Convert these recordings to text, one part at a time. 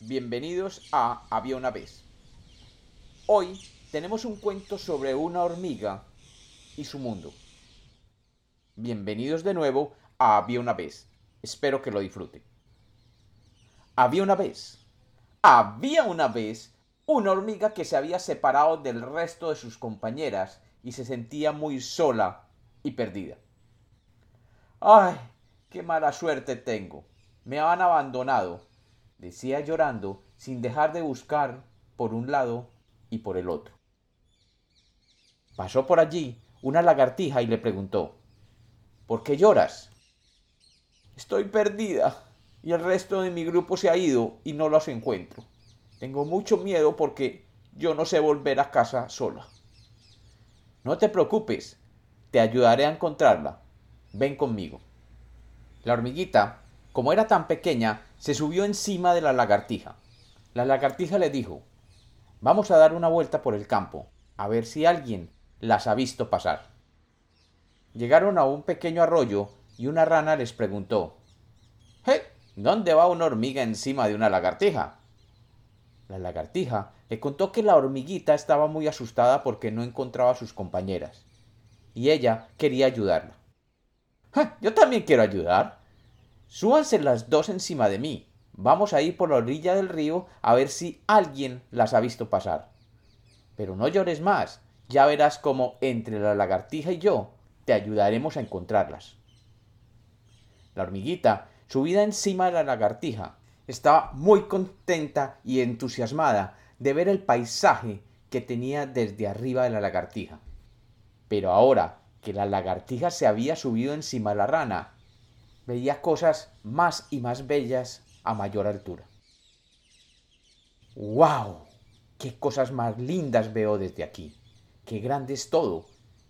bienvenidos a Había una vez. Hoy tenemos un cuento sobre una hormiga y su mundo. Bienvenidos de nuevo a Había una vez. Espero que lo disfruten. Había una vez. Había una vez una hormiga que se había separado del resto de sus compañeras y se sentía muy sola y perdida. ¡Ay! ¡Qué mala suerte tengo! Me han abandonado, decía llorando sin dejar de buscar por un lado y por el otro. Pasó por allí una lagartija y le preguntó ¿Por qué lloras? Estoy perdida y el resto de mi grupo se ha ido y no los encuentro. Tengo mucho miedo porque yo no sé volver a casa sola. No te preocupes, te ayudaré a encontrarla. Ven conmigo. La hormiguita, como era tan pequeña, se subió encima de la lagartija. La lagartija le dijo Vamos a dar una vuelta por el campo, a ver si alguien las ha visto pasar. Llegaron a un pequeño arroyo y una rana les preguntó ¿Eh? ¿Dónde va una hormiga encima de una lagartija? La lagartija le contó que la hormiguita estaba muy asustada porque no encontraba a sus compañeras, y ella quería ayudarla. Yo también quiero ayudar. Súbanse las dos encima de mí. Vamos a ir por la orilla del río a ver si alguien las ha visto pasar. Pero no llores más. Ya verás cómo entre la lagartija y yo te ayudaremos a encontrarlas. La hormiguita, subida encima de la lagartija, estaba muy contenta y entusiasmada de ver el paisaje que tenía desde arriba de la lagartija. Pero ahora que la lagartija se había subido encima de la rana, veía cosas más y más bellas a mayor altura. ¡Wow! ¡Qué cosas más lindas veo desde aquí! ¡Qué grande es todo!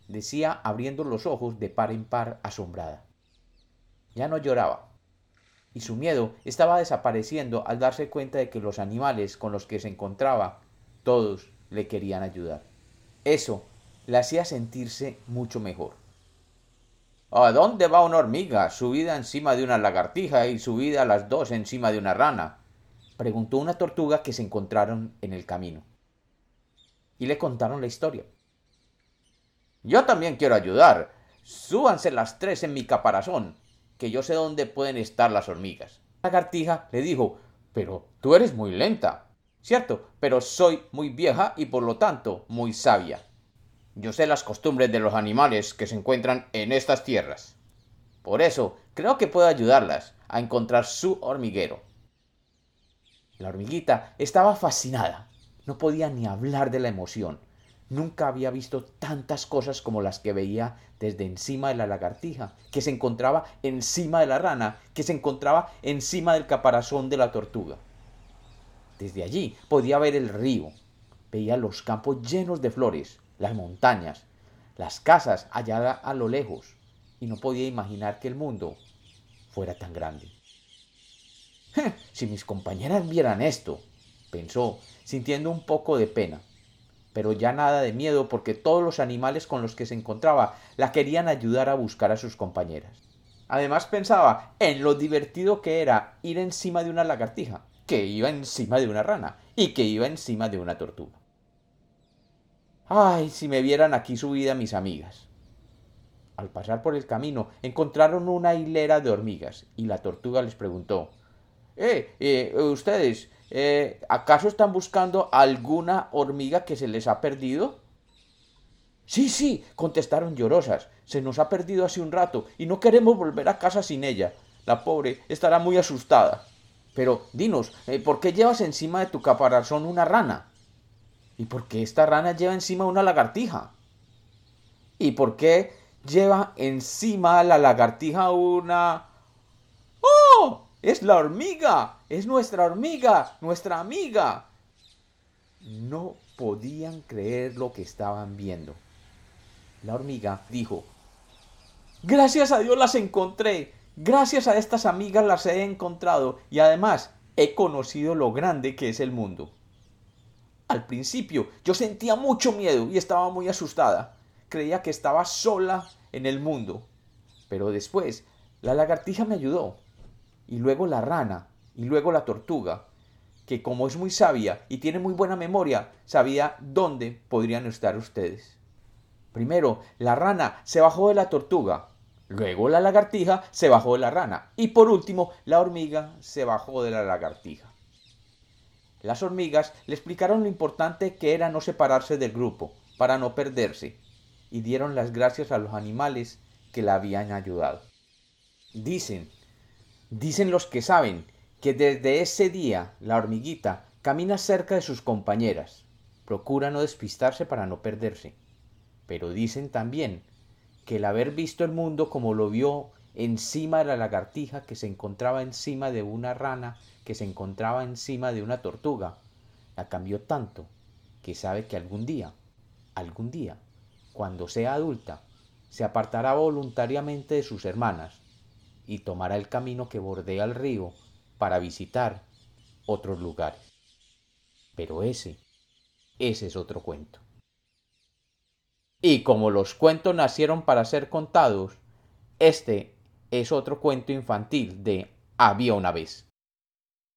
decía abriendo los ojos de par en par asombrada. Ya no lloraba, y su miedo estaba desapareciendo al darse cuenta de que los animales con los que se encontraba, todos le querían ayudar. Eso le hacía sentirse mucho mejor. ¿A dónde va una hormiga subida encima de una lagartija y subida las dos encima de una rana? preguntó una tortuga que se encontraron en el camino. Y le contaron la historia. Yo también quiero ayudar. Súbanse las tres en mi caparazón, que yo sé dónde pueden estar las hormigas. La lagartija le dijo, pero tú eres muy lenta. Cierto, pero soy muy vieja y por lo tanto muy sabia. Yo sé las costumbres de los animales que se encuentran en estas tierras. Por eso creo que puedo ayudarlas a encontrar su hormiguero. La hormiguita estaba fascinada. No podía ni hablar de la emoción. Nunca había visto tantas cosas como las que veía desde encima de la lagartija, que se encontraba encima de la rana, que se encontraba encima del caparazón de la tortuga. Desde allí podía ver el río, veía los campos llenos de flores, las montañas, las casas allá a lo lejos, y no podía imaginar que el mundo fuera tan grande. si mis compañeras vieran esto, pensó, sintiendo un poco de pena pero ya nada de miedo porque todos los animales con los que se encontraba la querían ayudar a buscar a sus compañeras. Además pensaba en lo divertido que era ir encima de una lagartija, que iba encima de una rana y que iba encima de una tortuga. Ay, si me vieran aquí subida mis amigas. Al pasar por el camino encontraron una hilera de hormigas y la tortuga les preguntó Eh, eh ustedes, eh, ¿acaso están buscando alguna hormiga que se les ha perdido? Sí, sí, contestaron llorosas. Se nos ha perdido hace un rato y no queremos volver a casa sin ella. La pobre estará muy asustada. Pero dinos, eh, ¿por qué llevas encima de tu caparazón una rana? ¿Y por qué esta rana lleva encima una lagartija? ¿Y por qué lleva encima la lagartija una... ¡Oh! Es la hormiga, es nuestra hormiga, nuestra amiga. No podían creer lo que estaban viendo. La hormiga dijo, Gracias a Dios las encontré, gracias a estas amigas las he encontrado y además he conocido lo grande que es el mundo. Al principio yo sentía mucho miedo y estaba muy asustada. Creía que estaba sola en el mundo. Pero después la lagartija me ayudó y luego la rana, y luego la tortuga, que como es muy sabia y tiene muy buena memoria, sabía dónde podrían estar ustedes. Primero, la rana se bajó de la tortuga, luego la lagartija se bajó de la rana y por último la hormiga se bajó de la lagartija. Las hormigas le explicaron lo importante que era no separarse del grupo, para no perderse, y dieron las gracias a los animales que la habían ayudado. Dicen, dicen los que saben, que desde ese día la hormiguita camina cerca de sus compañeras, procura no despistarse para no perderse. Pero dicen también que el haber visto el mundo como lo vio encima de la lagartija que se encontraba encima de una rana que se encontraba encima de una tortuga, la cambió tanto que sabe que algún día, algún día, cuando sea adulta, se apartará voluntariamente de sus hermanas y tomará el camino que bordea el río para visitar otros lugares. Pero ese, ese es otro cuento. Y como los cuentos nacieron para ser contados, este es otro cuento infantil de Había una vez.